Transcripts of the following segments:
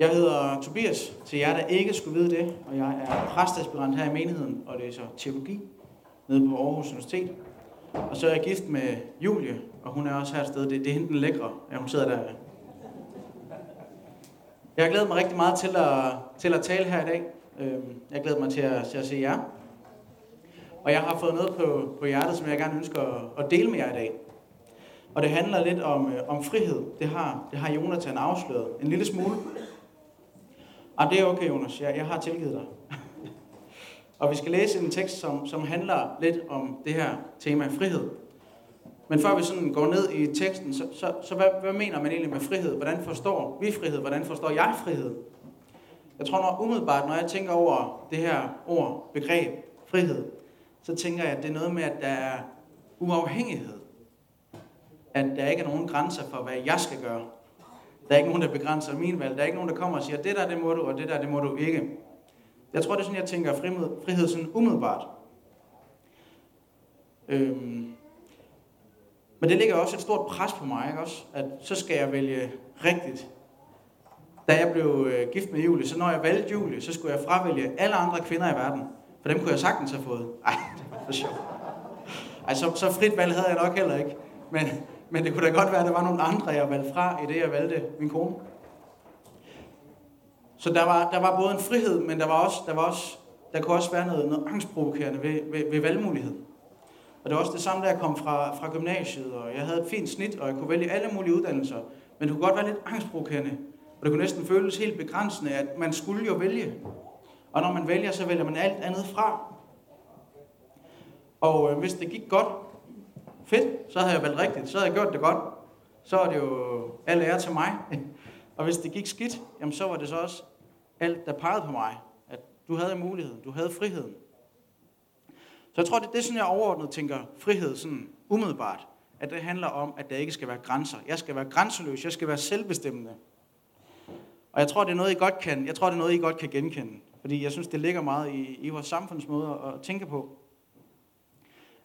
Jeg hedder Tobias, til jer, der ikke skulle vide det, og jeg er præstaspirant her i menigheden og læser teologi nede på Aarhus Universitet. Og så er jeg gift med Julie, og hun er også her et sted. Det, det er hende den lækre, ja, hun sidder der. Jeg har glædet mig rigtig meget til at, til at tale her i dag. Øhm, jeg glæder mig til at, til at se jer. Og jeg har fået noget på, på hjertet, som jeg gerne ønsker at, at dele med jer i dag. Og det handler lidt om, øh, om frihed. Det har, det har Jonathan afsløret en lille smule. Og det er okay, Jonas. Jeg, jeg har tilgivet dig. og vi skal læse en tekst, som, som handler lidt om det her tema frihed. Men før vi sådan går ned i teksten, så, så, så hvad, hvad mener man egentlig med frihed? Hvordan forstår vi frihed? Hvordan forstår jeg frihed? Jeg tror når umiddelbart, når jeg tænker over det her ord, begreb, frihed, så tænker jeg, at det er noget med, at der er uafhængighed. At der ikke er nogen grænser for, hvad jeg skal gøre. Der er ikke nogen, der begrænser min valg. Der er ikke nogen, der kommer og siger, det der, det må du, og det der, det må du ikke. Jeg tror, det er sådan, jeg tænker frihed, frihed sådan umiddelbart. Øhm. Men det ligger også et stort pres på mig, ikke også? At så skal jeg vælge rigtigt. Da jeg blev øh, gift med Julie, så når jeg valgte Julie, så skulle jeg fravælge alle andre kvinder i verden. For dem kunne jeg sagtens have fået. Ej, det var for sjovt. Ej, så, så frit valg havde jeg nok heller ikke. Men, men det kunne da godt være, at der var nogle andre, jeg valgte fra, i det jeg valgte min kone. Så der var, der var både en frihed, men der, var også, der, var også, der kunne også være noget, noget angstprovokerende ved, ved, ved valgmulighed. Og det var også det samme, da jeg kom fra, fra gymnasiet, og jeg havde et fint snit, og jeg kunne vælge alle mulige uddannelser. Men det kunne godt være lidt angstprovokerende, og det kunne næsten føles helt begrænsende, at man skulle jo vælge. Og når man vælger, så vælger man alt andet fra. Og øh, hvis det gik godt, fedt, så havde jeg valgt rigtigt, så havde jeg gjort det godt. Så er det jo al ære til mig. Og hvis det gik skidt, jamen så var det så også alt, der pegede på mig. At du havde muligheden, du havde friheden. Så jeg tror, det, det er sådan, jeg overordnet tænker frihed sådan umiddelbart. At det handler om, at der ikke skal være grænser. Jeg skal være grænseløs, jeg skal være selvbestemmende. Og jeg tror, det er noget, I godt kan, jeg tror, det er noget, I godt kan genkende. Fordi jeg synes, det ligger meget i, i vores samfundsmåde at tænke på.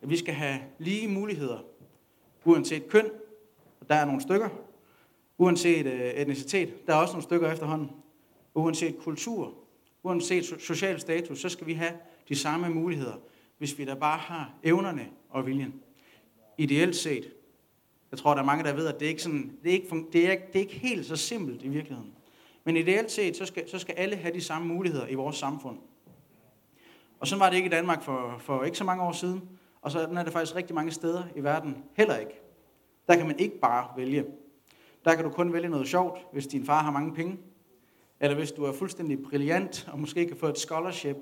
At vi skal have lige muligheder, uanset køn, og der er nogle stykker, uanset øh, etnicitet, der er også nogle stykker efterhånden, uanset kultur, uanset social status, så skal vi have de samme muligheder, hvis vi da bare har evnerne og viljen. Ideelt set. Jeg tror, der er mange, der ved, at det er ikke, sådan, det er ikke, det er, det er ikke helt så simpelt i virkeligheden. Men ideelt set, så skal, så skal alle have de samme muligheder i vores samfund. Og sådan var det ikke i Danmark for, for ikke så mange år siden. Og sådan er det faktisk rigtig mange steder i verden heller ikke. Der kan man ikke bare vælge. Der kan du kun vælge noget sjovt, hvis din far har mange penge. Eller hvis du er fuldstændig brilliant og måske kan få et scholarship,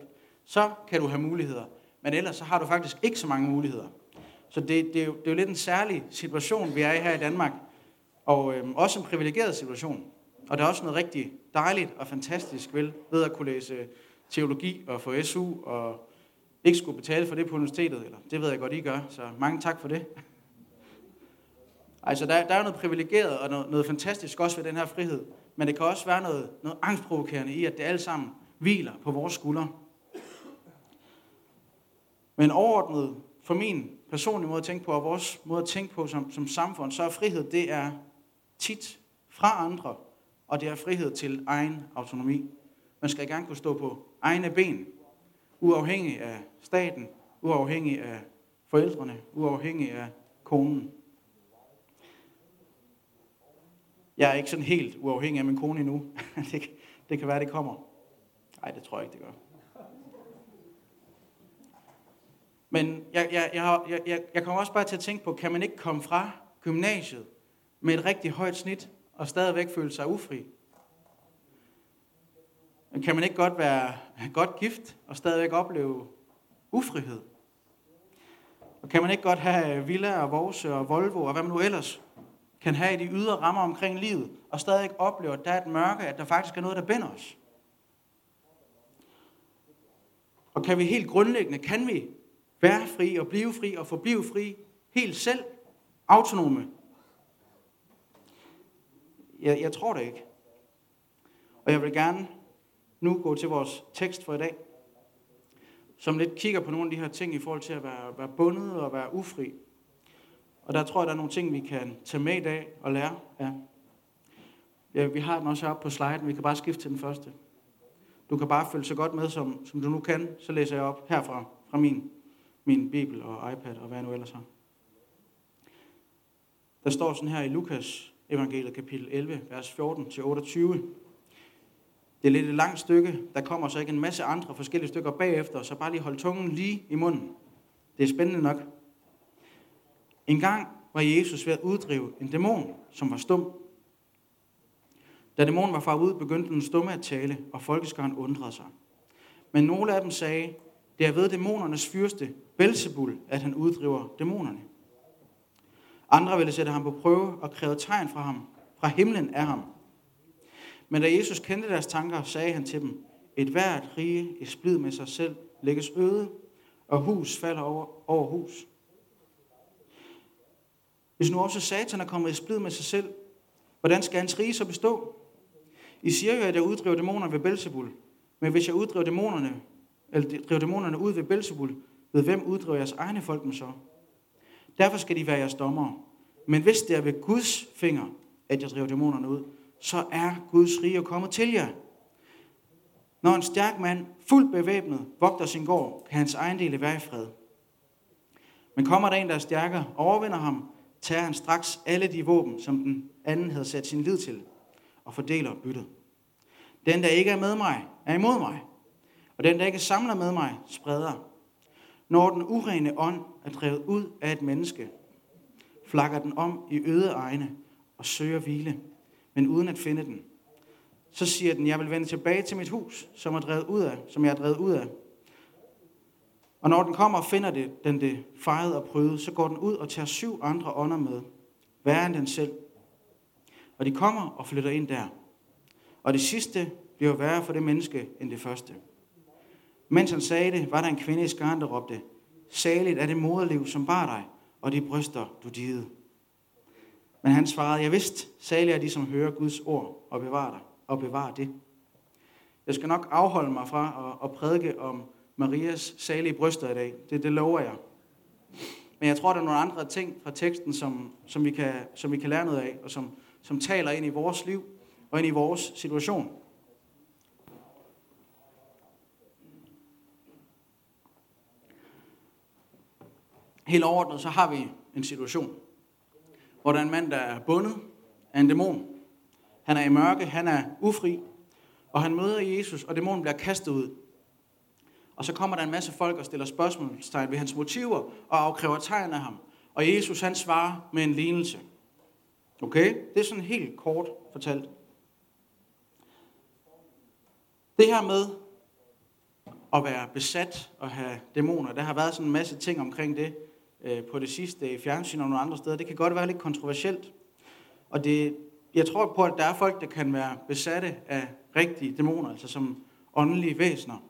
så kan du have muligheder. Men ellers så har du faktisk ikke så mange muligheder. Så det, det, er, jo, det er jo lidt en særlig situation, vi er i her i Danmark. Og øhm, også en privilegeret situation. Og der er også noget rigtig dejligt og fantastisk ved, ved at kunne læse teologi og få SU og ikke skulle betale for det på universitetet. Eller, det ved jeg godt, I gør, så mange tak for det. Altså, der, der er noget privilegeret og noget, noget fantastisk også ved den her frihed. Men det kan også være noget, noget angstprovokerende i, at det alt sammen hviler på vores skuldre. Men overordnet for min personlige måde at tænke på, og vores måde at tænke på som, som samfund, så er frihed, det er tit fra andre, og det er frihed til egen autonomi. Man skal gerne kunne stå på egne ben, uafhængig af staten, uafhængig af forældrene, uafhængig af konen. Jeg er ikke sådan helt uafhængig af min kone endnu. det, det kan være, det kommer. Nej, det tror jeg ikke, det gør. Men jeg, jeg, jeg, jeg, jeg kommer også bare til at tænke på, kan man ikke komme fra gymnasiet med et rigtig højt snit og stadigvæk føle sig ufri? Kan man ikke godt være godt gift og stadigvæk opleve ufrihed? Og kan man ikke godt have øh, villa og Vorse og Volvo og hvad man nu ellers kan have i de ydre rammer omkring livet, og stadig opleve, at der er et mørke, at der faktisk er noget, der binder os? Og kan vi helt grundlæggende, kan vi være fri og blive fri og forblive fri, helt selv, autonome? Jeg, jeg tror det ikke. Og jeg vil gerne nu gå til vores tekst for i dag, som lidt kigger på nogle af de her ting i forhold til at være, være bundet og være ufri. Og der tror jeg, der er nogle ting, vi kan tage med i dag og lære af. Ja, vi har den også heroppe på sliden. Vi kan bare skifte til den første. Du kan bare følge så godt med, som, som du nu kan. Så læser jeg op herfra, fra min, min bibel og iPad og hvad jeg nu ellers har. Der står sådan her i Lukas evangeliet kapitel 11, vers 14-28. Det er lidt et langt stykke. Der kommer så ikke en masse andre forskellige stykker bagefter, så bare lige hold tungen lige i munden. Det er spændende nok. En gang var Jesus ved at uddrive en dæmon, som var stum. Da dæmonen var far ud, begyndte den stumme at tale, og folkeskaren undrede sig. Men nogle af dem sagde, det er ved dæmonernes fyrste, Belzebul, at han uddriver dæmonerne. Andre ville sætte ham på prøve og kræve tegn fra ham, fra himlen af ham. Men da Jesus kendte deres tanker, sagde han til dem, et hvert rige i splid med sig selv lægges øde, og hus falder over, over hus. Hvis nu også Satan er kommet i splid med sig selv, hvordan skal hans rige så bestå? I siger jo, at jeg uddriver dæmoner ved Belzebul. Men hvis jeg uddriver dæmonerne, eller driver dæmonerne ud ved Belzebul, ved hvem uddriver jeres egne folk dem så? Derfor skal de være jeres dommere. Men hvis det er ved Guds finger, at jeg driver dæmonerne ud, så er Guds rige kommet til jer. Når en stærk mand, fuldt bevæbnet, vogter sin gård, kan hans ejendele være i fred. Men kommer der en, der er stærkere, overvinder ham, tager han straks alle de våben, som den anden havde sat sin lid til, og fordeler byttet. Den, der ikke er med mig, er imod mig, og den, der ikke samler med mig, spreder. Når den urene ånd er drevet ud af et menneske, flakker den om i øde egne og søger hvile, men uden at finde den. Så siger den, jeg vil vende tilbage til mit hus, som, er drevet ud af, som jeg er drevet ud af. Og når den kommer og finder det, den det fejret og prøvet, så går den ud og tager syv andre ånder med, værre end den selv. Og de kommer og flytter ind der. Og det sidste bliver værre for det menneske end det første. Mens han sagde det, var der en kvinde i skaren, der råbte, Saligt er det moderliv, som bar dig, og de bryster, du dide. Men han svarede, jeg vidste, salige er de, som hører Guds ord og bevarer, dig, og bevarer det. Jeg skal nok afholde mig fra at, at prædike om Marias salige bryster i dag. Det, det lover jeg. Men jeg tror, der er nogle andre ting fra teksten, som, som, vi, kan, som vi kan lære noget af, og som, som taler ind i vores liv og ind i vores situation. Helt overordnet, så har vi en situation, hvor der er en mand, der er bundet af en dæmon. Han er i mørke, han er ufri, og han møder Jesus, og dæmonen bliver kastet ud. Og så kommer der en masse folk og stiller spørgsmålstegn ved hans motiver og afkræver tegn af ham. Og Jesus han svarer med en lignelse. Okay? Det er sådan helt kort fortalt. Det her med at være besat og have dæmoner, der har været sådan en masse ting omkring det øh, på det sidste i fjernsyn og nogle andre steder. Det kan godt være lidt kontroversielt. Og det, jeg tror på, at der er folk, der kan være besatte af rigtige dæmoner, altså som åndelige væsener.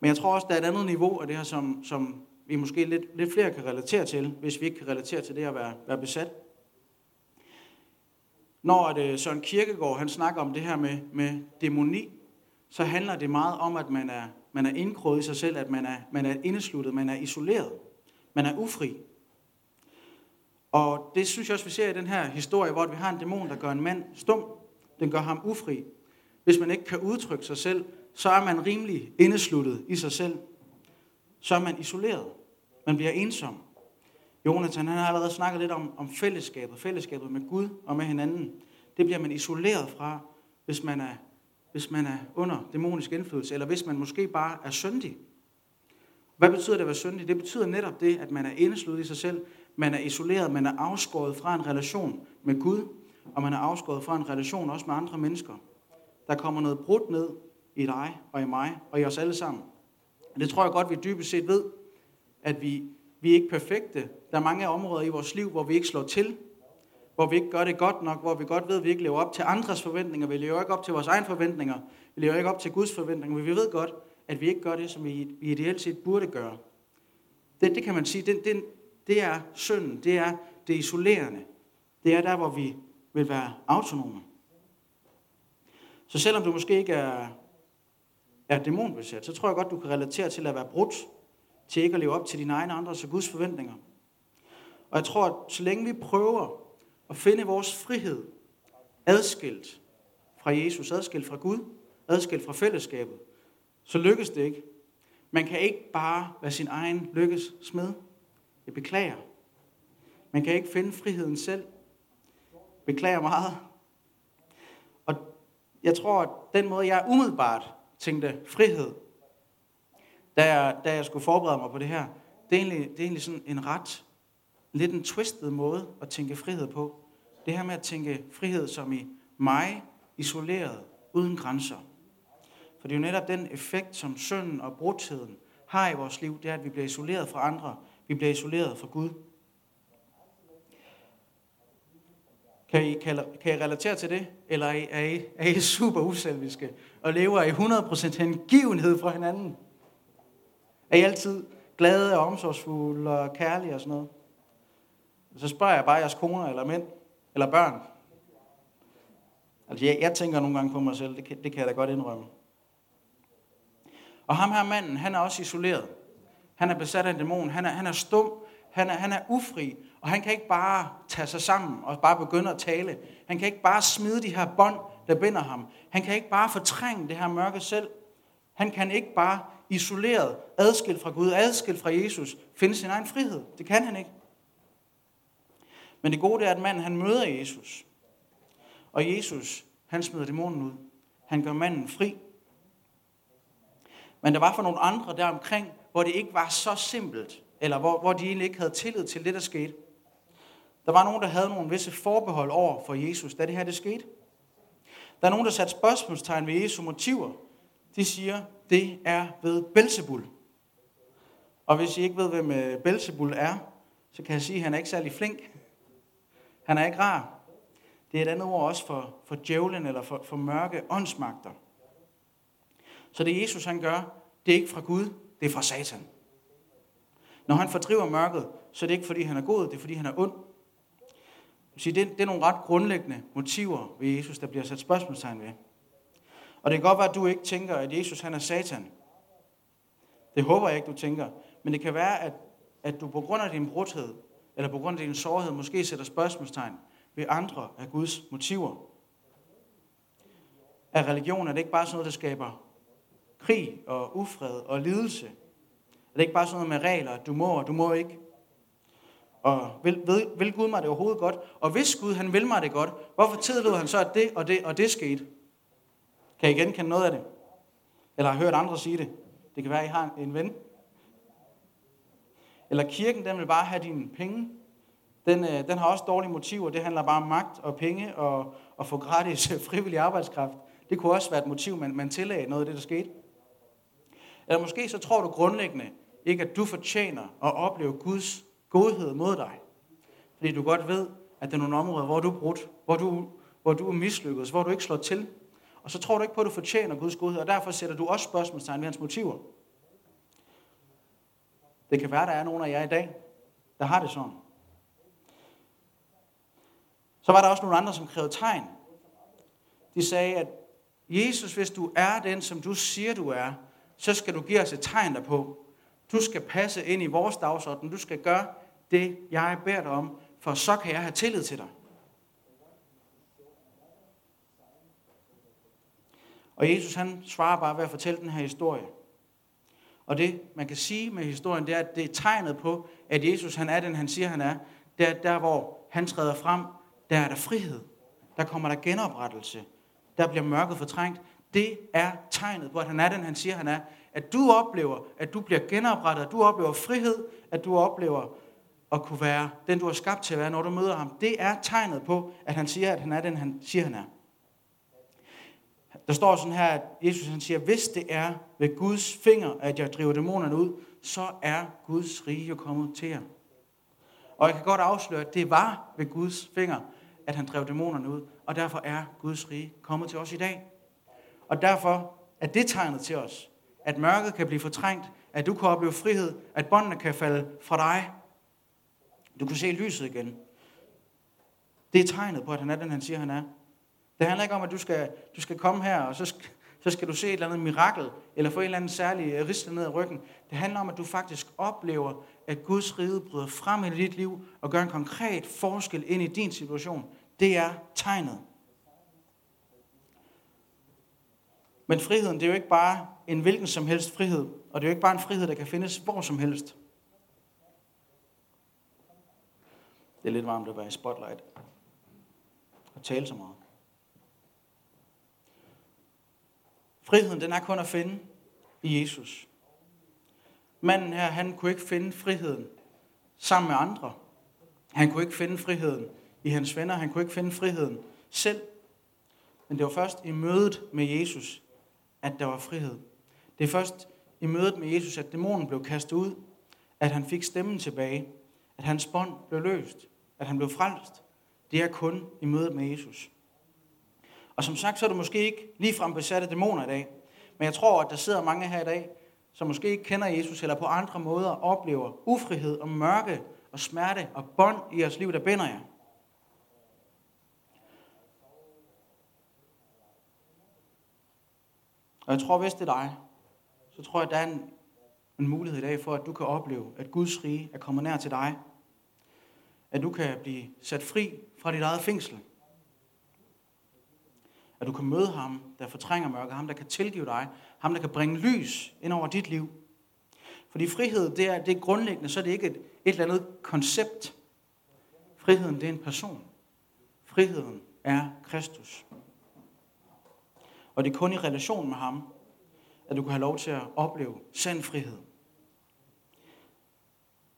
Men jeg tror også, der er et andet niveau af det her, som, som vi måske lidt, lidt flere kan relatere til, hvis vi ikke kan relatere til det at være, være besat. Når at Søren Kirkegaard han snakker om det her med, med dæmoni, så handler det meget om, at man er, man er indkroget i sig selv, at man er, man er indesluttet, man er isoleret, man er ufri. Og det synes jeg også, vi ser i den her historie, hvor vi har en dæmon, der gør en mand stum. Den gør ham ufri. Hvis man ikke kan udtrykke sig selv, så er man rimelig indesluttet i sig selv. Så er man isoleret. Man bliver ensom. Jonathan han har allerede snakket lidt om, om fællesskabet, fællesskabet med Gud og med hinanden. Det bliver man isoleret fra, hvis man er, hvis man er under dæmonisk indflydelse, eller hvis man måske bare er syndig. Hvad betyder det at være syndig? Det betyder netop det, at man er indesluttet i sig selv, man er isoleret, man er afskåret fra en relation med Gud, og man er afskåret fra en relation også med andre mennesker. Der kommer noget brudt ned i dig og i mig og i os alle sammen. Og det tror jeg godt, vi dybest set ved, at vi, vi er ikke perfekte. Der er mange områder i vores liv, hvor vi ikke slår til, hvor vi ikke gør det godt nok, hvor vi godt ved, at vi ikke lever op til andres forventninger, vi lever ikke op til vores egne forventninger, vi lever ikke op til Guds forventninger, men vi ved godt, at vi ikke gør det, som vi, vi ideelt set burde gøre. Det, det kan man sige, det, det, det er synden, det er det isolerende. Det er der, hvor vi vil være autonome. Så selvom du måske ikke er, er dæmonbesat, så tror jeg godt, du kan relatere til at være brudt, til ikke at leve op til dine egne andres og Guds forventninger. Og jeg tror, at så længe vi prøver at finde vores frihed adskilt fra Jesus, adskilt fra Gud, adskilt fra fællesskabet, så lykkes det ikke. Man kan ikke bare være sin egen lykkes smed. Jeg beklager. Man kan ikke finde friheden selv. Beklager meget. Og jeg tror, at den måde, jeg umiddelbart tænkte frihed, da jeg, da jeg skulle forberede mig på det her, det er egentlig, det er egentlig sådan en ret, lidt en twistet måde at tænke frihed på. Det her med at tænke frihed som i mig, isoleret, uden grænser. For det er jo netop den effekt, som synden og brudtheden har i vores liv, det er, at vi bliver isoleret fra andre. Vi bliver isoleret fra Gud. Kan I, kan, kan I relatere til det? Eller er I, er I, er I super uselviske og lever i 100% hengivenhed for hinanden? Er I altid glade og omsorgsfulde og kærlige og sådan noget? Så spørger jeg bare jeres koner eller mænd eller børn. Altså jeg, jeg tænker nogle gange på mig selv, det kan, det kan jeg da godt indrømme. Og ham her manden, han er også isoleret. Han er besat af en dæmon, han er, han er stum, han er, han er ufri, og han kan ikke bare tage sig sammen og bare begynde at tale. Han kan ikke bare smide de her bånd, der binder ham. Han kan ikke bare fortrænge det her mørke selv. Han kan ikke bare isoleret, adskilt fra Gud, adskilt fra Jesus, finde sin egen frihed. Det kan han ikke. Men det gode er, at manden han møder Jesus. Og Jesus, han smider dæmonen ud. Han gør manden fri. Men der var for nogle andre der omkring, hvor det ikke var så simpelt, eller hvor, hvor de egentlig ikke havde tillid til det, der skete. Der var nogen, der havde nogle visse forbehold over for Jesus, da det her det skete. Der er nogen, der satte spørgsmålstegn ved Jesu motiver. De siger, det er ved Belzebul. Og hvis I ikke ved, hvem øh, Belzebul er, så kan jeg sige, at han er ikke særlig flink. Han er ikke rar. Det er et andet ord også for, for djævlen eller for, for mørke åndsmagter. Så det Jesus han gør, det er ikke fra Gud, det er fra Satan. Når han fordriver mørket, så er det ikke fordi han er god, det er fordi han er ond. Det er nogle ret grundlæggende motiver ved Jesus, der bliver sat spørgsmålstegn ved. Og det kan godt være, at du ikke tænker, at Jesus han er satan. Det håber jeg ikke, du tænker. Men det kan være, at, at du på grund af din brudhed, eller på grund af din sårhed, måske sætter spørgsmålstegn ved andre af Guds motiver. At religion er det ikke bare sådan noget, der skaber krig og ufred og lidelse. Er det ikke bare sådan noget med regler, at du må og du må ikke? Og vil, vil, vil Gud mig det overhovedet godt? Og hvis Gud han vil mig det godt, hvorfor tillod han så, at det og det og det skete? Kan I genkende noget af det? Eller har hørt andre sige det? Det kan være, at I har en ven. Eller kirken, den vil bare have dine penge. Den, øh, den har også dårlige motiver. Det handler bare om magt og penge og, og få gratis frivillig arbejdskraft. Det kunne også være et motiv, man, man tillagde noget af det, der skete. Eller måske så tror du grundlæggende ikke, at du fortjener at opleve Guds godhed mod dig. Fordi du godt ved, at der er nogle områder, hvor du er brudt, hvor du, hvor du er mislykket, hvor du ikke slår til. Og så tror du ikke på, at du fortjener Guds godhed, og derfor sætter du også spørgsmålstegn ved hans motiver. Det kan være, at der er nogen af jer i dag, der har det sådan. Så var der også nogle andre, som krævede tegn. De sagde, at Jesus, hvis du er den, som du siger, du er, så skal du give os et tegn derpå. Du skal passe ind i vores dagsorden. Du skal gøre det, jeg beder dig om, for så kan jeg have tillid til dig. Og Jesus han svarer bare ved at fortælle den her historie. Og det, man kan sige med historien, det er, at det er tegnet på, at Jesus han er den, han siger, han er. Det er der, hvor han træder frem, der er der frihed. Der kommer der genoprettelse. Der bliver mørket fortrængt. Det er tegnet på, at han er den, han siger, han er. At du oplever, at du bliver genoprettet, at du oplever frihed, at du oplever at kunne være den, du er skabt til at være, når du møder ham. Det er tegnet på, at han siger, at han er den, han siger, han er. Der står sådan her, at Jesus han siger, hvis det er ved Guds finger, at jeg driver dæmonerne ud, så er Guds rige jo kommet til jer. Og jeg kan godt afsløre, at det var ved Guds finger, at han drev dæmonerne ud, og derfor er Guds rige kommet til os i dag. Og derfor er det tegnet til os, at mørket kan blive fortrængt, at du kan opleve frihed, at båndene kan falde fra dig. Du kan se lyset igen. Det er tegnet på, at han er den, han siger, han er. Det handler ikke om, at du skal, du skal komme her, og så skal, så skal du se et eller andet mirakel, eller få en eller anden særlig øh, ristel ned ad ryggen. Det handler om, at du faktisk oplever, at Guds rige bryder frem i dit liv, og gør en konkret forskel ind i din situation. Det er tegnet. Men friheden, det er jo ikke bare en hvilken som helst frihed. Og det er jo ikke bare en frihed, der kan findes hvor som helst. Det er lidt varmt at være i spotlight og tale så meget. Friheden, den er kun at finde i Jesus. Manden her, han kunne ikke finde friheden sammen med andre. Han kunne ikke finde friheden i hans venner. Han kunne ikke finde friheden selv. Men det var først i mødet med Jesus, at der var frihed. Det er først i mødet med Jesus, at dæmonen blev kastet ud, at han fik stemmen tilbage, at hans bånd blev løst, at han blev frelst. Det er kun i mødet med Jesus. Og som sagt, så er du måske ikke ligefrem besat af dæmoner i dag. Men jeg tror, at der sidder mange her i dag, som måske ikke kender Jesus, eller på andre måder oplever ufrihed og mørke og smerte og bånd i jeres liv, der binder jer. Og jeg tror, hvis det er dig, så tror jeg, at der er en, en mulighed i dag for, at du kan opleve, at Guds rige er kommet nær til dig. At du kan blive sat fri fra dit eget fængsel. At du kan møde ham, der fortrænger mørket, ham, der kan tilgive dig, ham, der kan bringe lys ind over dit liv. Fordi frihed, det er, det er grundlæggende, så er det ikke et, et eller andet koncept. Friheden, det er en person. Friheden er Kristus. Og det er kun i relation med ham, at du kan have lov til at opleve sand frihed.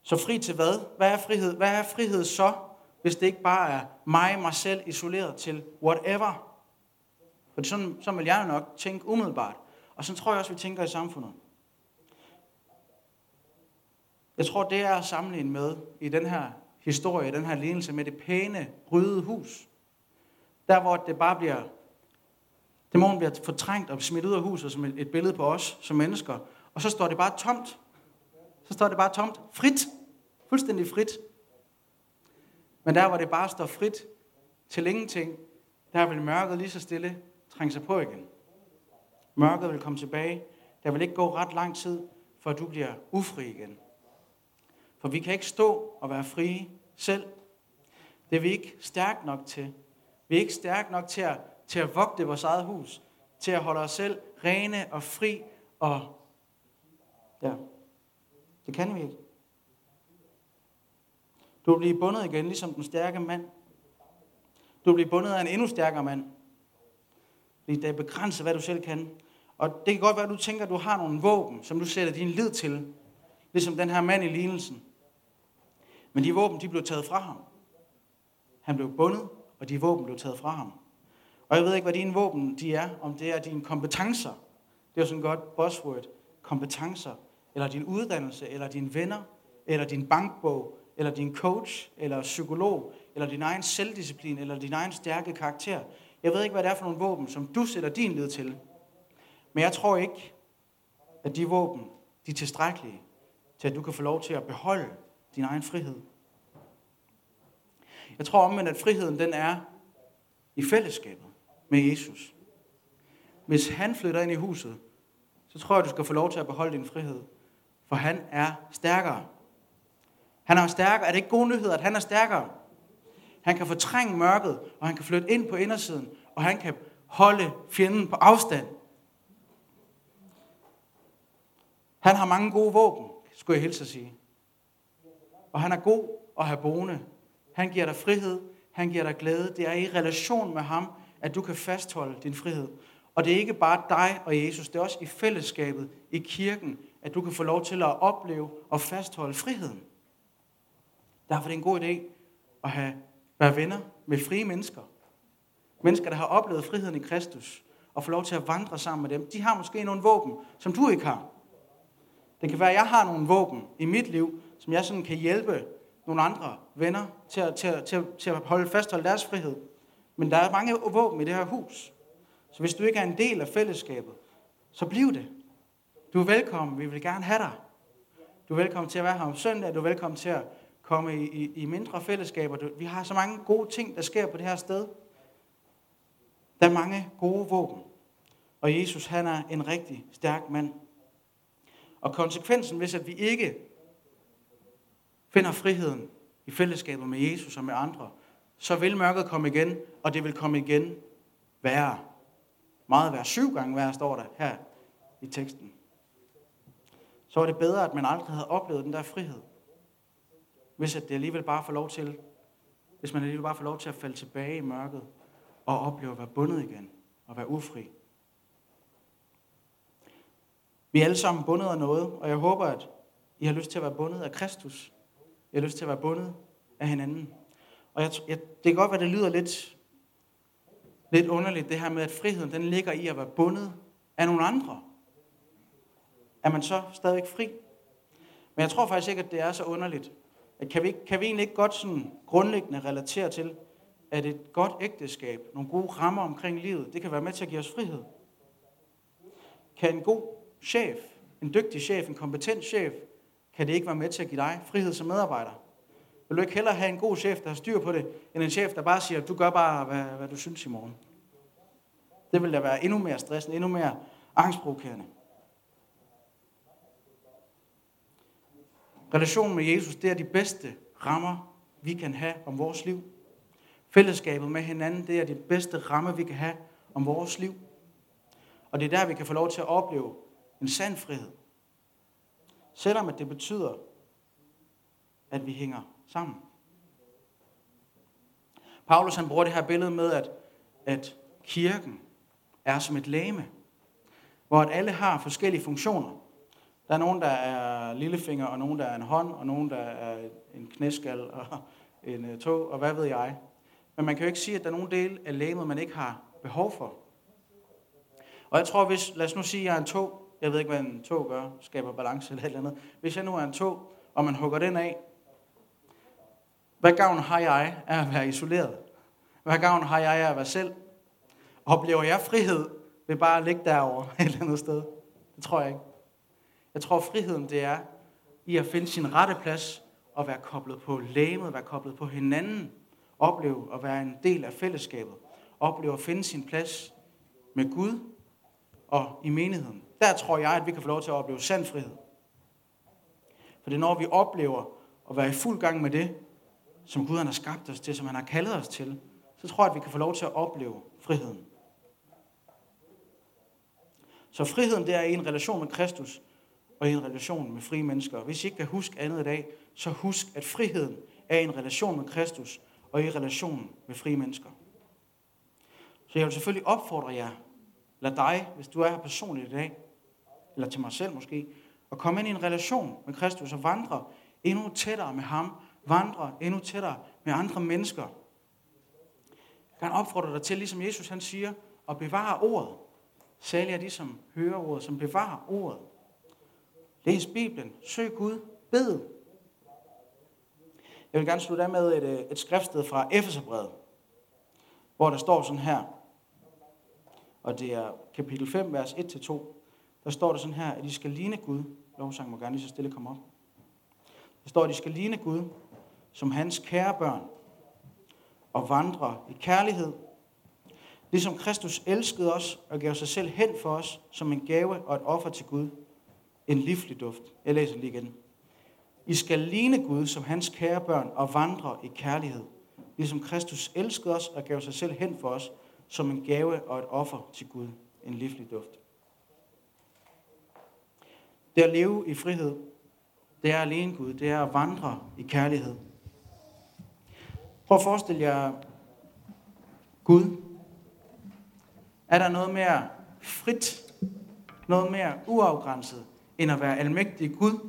Så fri til hvad? Hvad er frihed? Hvad er frihed så, hvis det ikke bare er mig, mig selv, isoleret til whatever? For sådan, sådan vil jeg nok tænke umiddelbart. Og så tror jeg også, vi tænker i samfundet. Jeg tror, det er at sammenligne med i den her historie, den her lignelse med det pæne, rydde hus. Der, hvor det bare bliver, dæmonen bliver fortrængt og smidt ud af huset som et billede på os som mennesker. Og så står det bare tomt. Så står det bare tomt. Frit. Fuldstændig frit. Men der, hvor det bare står frit til ingenting, der vil mørket lige så stille trænge sig på igen. Mørket vil komme tilbage. Der vil ikke gå ret lang tid, før du bliver ufri igen. For vi kan ikke stå og være frie selv. Det er vi ikke stærk nok til. Vi er ikke stærk nok til at, til at vogte vores eget hus. Til at holde os selv rene og fri. Og ja, det kan vi ikke. Du vil blive bundet igen, ligesom den stærke mand. Du vil blive bundet af en endnu stærkere mand. Fordi det er begrænset, hvad du selv kan. Og det kan godt være, at du tænker, at du har nogle våben, som du sætter din lid til. Ligesom den her mand i lignelsen. Men de våben, de blev taget fra ham. Han blev bundet, og de våben blev taget fra ham. Og jeg ved ikke, hvad dine våben de er. Om det er dine kompetencer. Det er jo sådan et godt buzzword. Kompetencer. Eller din uddannelse, eller dine venner, eller din bankbog, eller din coach, eller psykolog, eller din egen selvdisciplin, eller din egen stærke karakter. Jeg ved ikke, hvad det er for nogle våben, som du sætter din lid til. Men jeg tror ikke, at de våben, de er tilstrækkelige til, at du kan få lov til at beholde din egen frihed. Jeg tror omvendt, at friheden den er i fællesskabet med Jesus. Hvis han flytter ind i huset, så tror jeg, du skal få lov til at beholde din frihed. For han er stærkere. Han er stærkere. Er det ikke gode nyheder, at han er stærkere? Han kan fortrænge mørket, og han kan flytte ind på indersiden, og han kan holde fjenden på afstand. Han har mange gode våben, skulle jeg hilse at sige. Og han er god at have boende. Han giver dig frihed, han giver dig glæde. Det er i relation med ham, at du kan fastholde din frihed. Og det er ikke bare dig og Jesus, det er også i fællesskabet, i kirken, at du kan få lov til at opleve og fastholde friheden. Derfor er det en god idé at have være venner med frie mennesker. Mennesker, der har oplevet friheden i Kristus, og få lov til at vandre sammen med dem. De har måske nogle våben, som du ikke har. Det kan være, at jeg har nogle våben i mit liv, som jeg sådan kan hjælpe nogle andre venner til at, til at, til at, til at holde fastholde deres frihed. Men der er mange våben i det her hus. Så hvis du ikke er en del af fællesskabet, så bliv det. Du er velkommen. Vi vil gerne have dig. Du er velkommen til at være her om søndag. Du er velkommen til at komme i, i, i mindre fællesskaber. Vi har så mange gode ting, der sker på det her sted. Der er mange gode våben. Og Jesus, han er en rigtig stærk mand. Og konsekvensen, hvis at vi ikke finder friheden i fællesskabet med Jesus og med andre, så vil mørket komme igen, og det vil komme igen værre. meget værre. Syv gange værre står der her i teksten. Så var det bedre, at man aldrig havde oplevet den der frihed. Hvis at det alligevel bare får lov til, hvis man alligevel bare får lov til at falde tilbage i mørket og opleve at være bundet igen og være ufri. Vi er alle sammen bundet af noget, og jeg håber, at I har lyst til at være bundet af Kristus. I har lyst til at være bundet af hinanden. Og jeg, jeg, det kan godt være, det lyder lidt, lidt underligt, det her med, at friheden den ligger i at være bundet af nogle andre. Er man så stadigvæk fri? Men jeg tror faktisk ikke, at det er så underligt. At kan, vi, ikke, kan vi egentlig ikke godt sådan grundlæggende relatere til, at et godt ægteskab, nogle gode rammer omkring livet, det kan være med til at give os frihed? Kan en god chef, en dygtig chef, en kompetent chef, kan det ikke være med til at give dig frihed som medarbejder? Vil du ikke hellere have en god chef, der har styr på det, end en chef, der bare siger, du gør bare, hvad, hvad du synes i morgen? Det vil da være endnu mere stressende, endnu mere angstprovokerende. Relationen med Jesus, det er de bedste rammer, vi kan have om vores liv. Fællesskabet med hinanden, det er de bedste rammer, vi kan have om vores liv. Og det er der, vi kan få lov til at opleve en sand frihed. Selvom at det betyder, at vi hænger sammen. Paulus han bruger det her billede med, at, at kirken er som et lame, hvor at alle har forskellige funktioner. Der er nogen, der er lillefinger, og nogen, der er en hånd, og nogen, der er en knæskal, og en øh, tog, og hvad ved jeg. Men man kan jo ikke sige, at der er nogen del af lægemet, man ikke har behov for. Og jeg tror, hvis, lad os nu sige, at jeg er en tog, jeg ved ikke, hvad en tog gør, skaber balance eller et eller andet. Hvis jeg nu er en tog, og man hugger den af, hvad gavn har jeg af at være isoleret? Hvad gavn har jeg af at være selv? Oplever jeg frihed ved bare at ligge derovre et eller andet sted? Det tror jeg ikke. Jeg tror, friheden det er i at finde sin rette plads og være koblet på lægemet, være koblet på hinanden, opleve at være en del af fællesskabet, opleve at finde sin plads med Gud og i menigheden. Der tror jeg, at vi kan få lov til at opleve sand frihed. For det er når vi oplever at være i fuld gang med det, som Gud han har skabt os til, som han har kaldet os til, så tror jeg, at vi kan få lov til at opleve friheden. Så friheden det er i en relation med Kristus, og i en relation med frie mennesker. Hvis I ikke kan huske andet i dag, så husk, at friheden er i en relation med Kristus, og i relation med frie mennesker. Så jeg vil selvfølgelig opfordre jer, lad dig, hvis du er her personligt i dag, eller til mig selv måske, at komme ind i en relation med Kristus og vandre endnu tættere med ham, vandre endnu tættere med andre mennesker. Jeg kan opfordre dig til, ligesom Jesus han siger, at bevare ordet. Særligt er de, som hører ordet, som bevarer ordet. Læs Bibelen, søg Gud, bed. Jeg vil gerne slutte af med et, øh, et skriftsted fra Efeserbrevet, hvor der står sådan her, og det er kapitel 5, vers 1-2. Der står der sådan her, at de skal ligne Gud. Lovsang må gerne lige så stille komme op. Der står, at de skal ligne Gud som hans kære børn og vandre i kærlighed, ligesom Kristus elskede os og gav sig selv hen for os som en gave og et offer til Gud. En livlig duft. Jeg læser lige igen. I skal ligne Gud som hans kære børn og vandre i kærlighed, ligesom Kristus elskede os og gav sig selv hen for os som en gave og et offer til Gud. En livlig duft. Det at leve i frihed, det er alene Gud. Det er at vandre i kærlighed. Prøv at forestille jer Gud. Er der noget mere frit, noget mere uafgrænset, end at være almægtig Gud?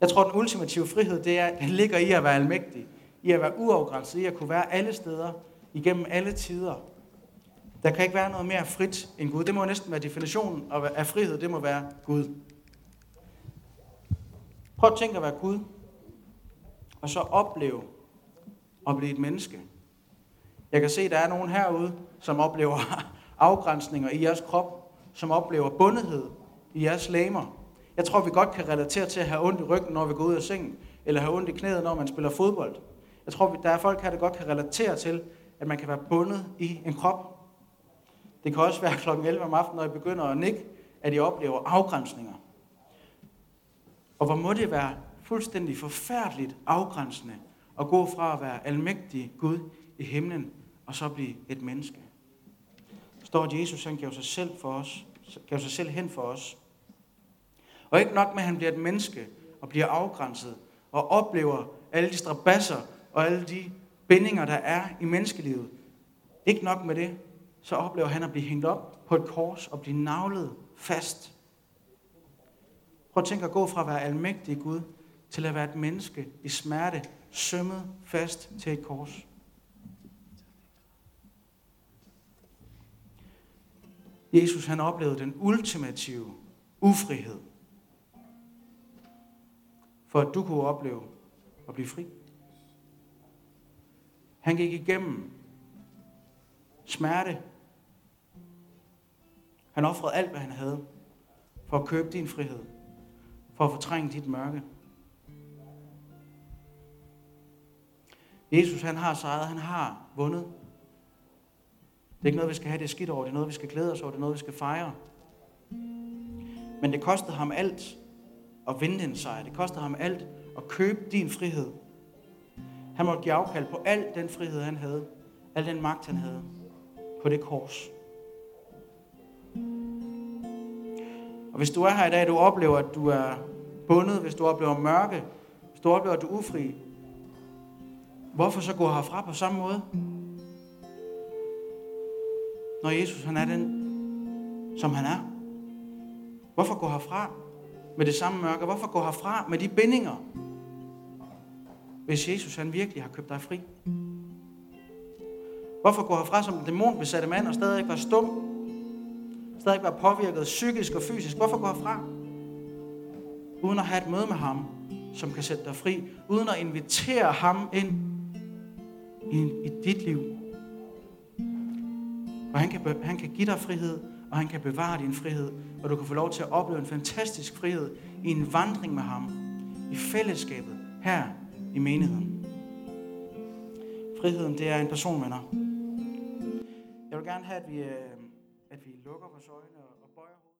Jeg tror, den ultimative frihed, det er, det ligger i at være almægtig. I at være uafgrænset, i at kunne være alle steder, igennem alle tider. Der kan ikke være noget mere frit end Gud. Det må næsten være definitionen af frihed, det må være Gud. Prøv at tænke at være Gud, og så opleve at blive et menneske. Jeg kan se, at der er nogen herude, som oplever afgrænsninger i jeres krop, som oplever bundethed i jeres lamer. Jeg tror, vi godt kan relatere til at have ondt i ryggen, når vi går ud af sengen, eller have ondt i knæet, når man spiller fodbold. Jeg tror, der er folk her, der godt kan relatere til, at man kan være bundet i en krop. Det kan også være kl. 11 om aftenen, når I begynder at nikke, at I oplever afgrænsninger. Og hvor må det være fuldstændig forfærdeligt afgrænsende at gå fra at være almægtig Gud i himlen, og så blive et menneske. står, at Jesus han gav sig selv for os, gav sig selv hen for os. Og ikke nok med, at han bliver et menneske og bliver afgrænset og oplever alle de strabasser og alle de bindinger, der er i menneskelivet. Ikke nok med det, så oplever han at blive hængt op på et kors og blive navlet fast. Prøv at tænke at gå fra at være almægtig Gud til at være et menneske i smerte, sømmet fast til et kors. Jesus han oplevede den ultimative ufrihed, for at du kunne opleve at blive fri. Han gik igennem smerte. Han offrede alt, hvad han havde, for at købe din frihed, for at fortrænge dit mørke. Jesus, han har sejret, han har vundet. Det er ikke noget, vi skal have det skidt over, det er noget, vi skal glæde os over, det er noget, vi skal fejre. Men det kostede ham alt at vinde den sejr. Det kostede ham alt at købe din frihed. Han måtte give afkald på al den frihed, han havde. Al den magt, han havde på det kors. Og hvis du er her i dag, du oplever, at du er bundet, hvis du oplever mørke, hvis du oplever, at du er ufri, hvorfor så gå herfra på samme måde? Når Jesus han er den, som han er. Hvorfor gå herfra med det samme mørke? Hvorfor gå herfra med de bindinger, hvis Jesus han virkelig har købt dig fri? Hvorfor gå herfra som en dæmonbesatte mand og stadig ikke være stum? Stadig være påvirket psykisk og fysisk? Hvorfor gå herfra? Uden at have et møde med ham, som kan sætte dig fri. Uden at invitere ham ind i, i dit liv. Og han kan, han kan give dig frihed, og han kan bevare din frihed. Og du kan få lov til at opleve en fantastisk frihed i en vandring med ham. I fællesskabet her i menigheden. Friheden, det er en person, venner. Jeg vil gerne have, at vi, øh, at vi lukker vores øjne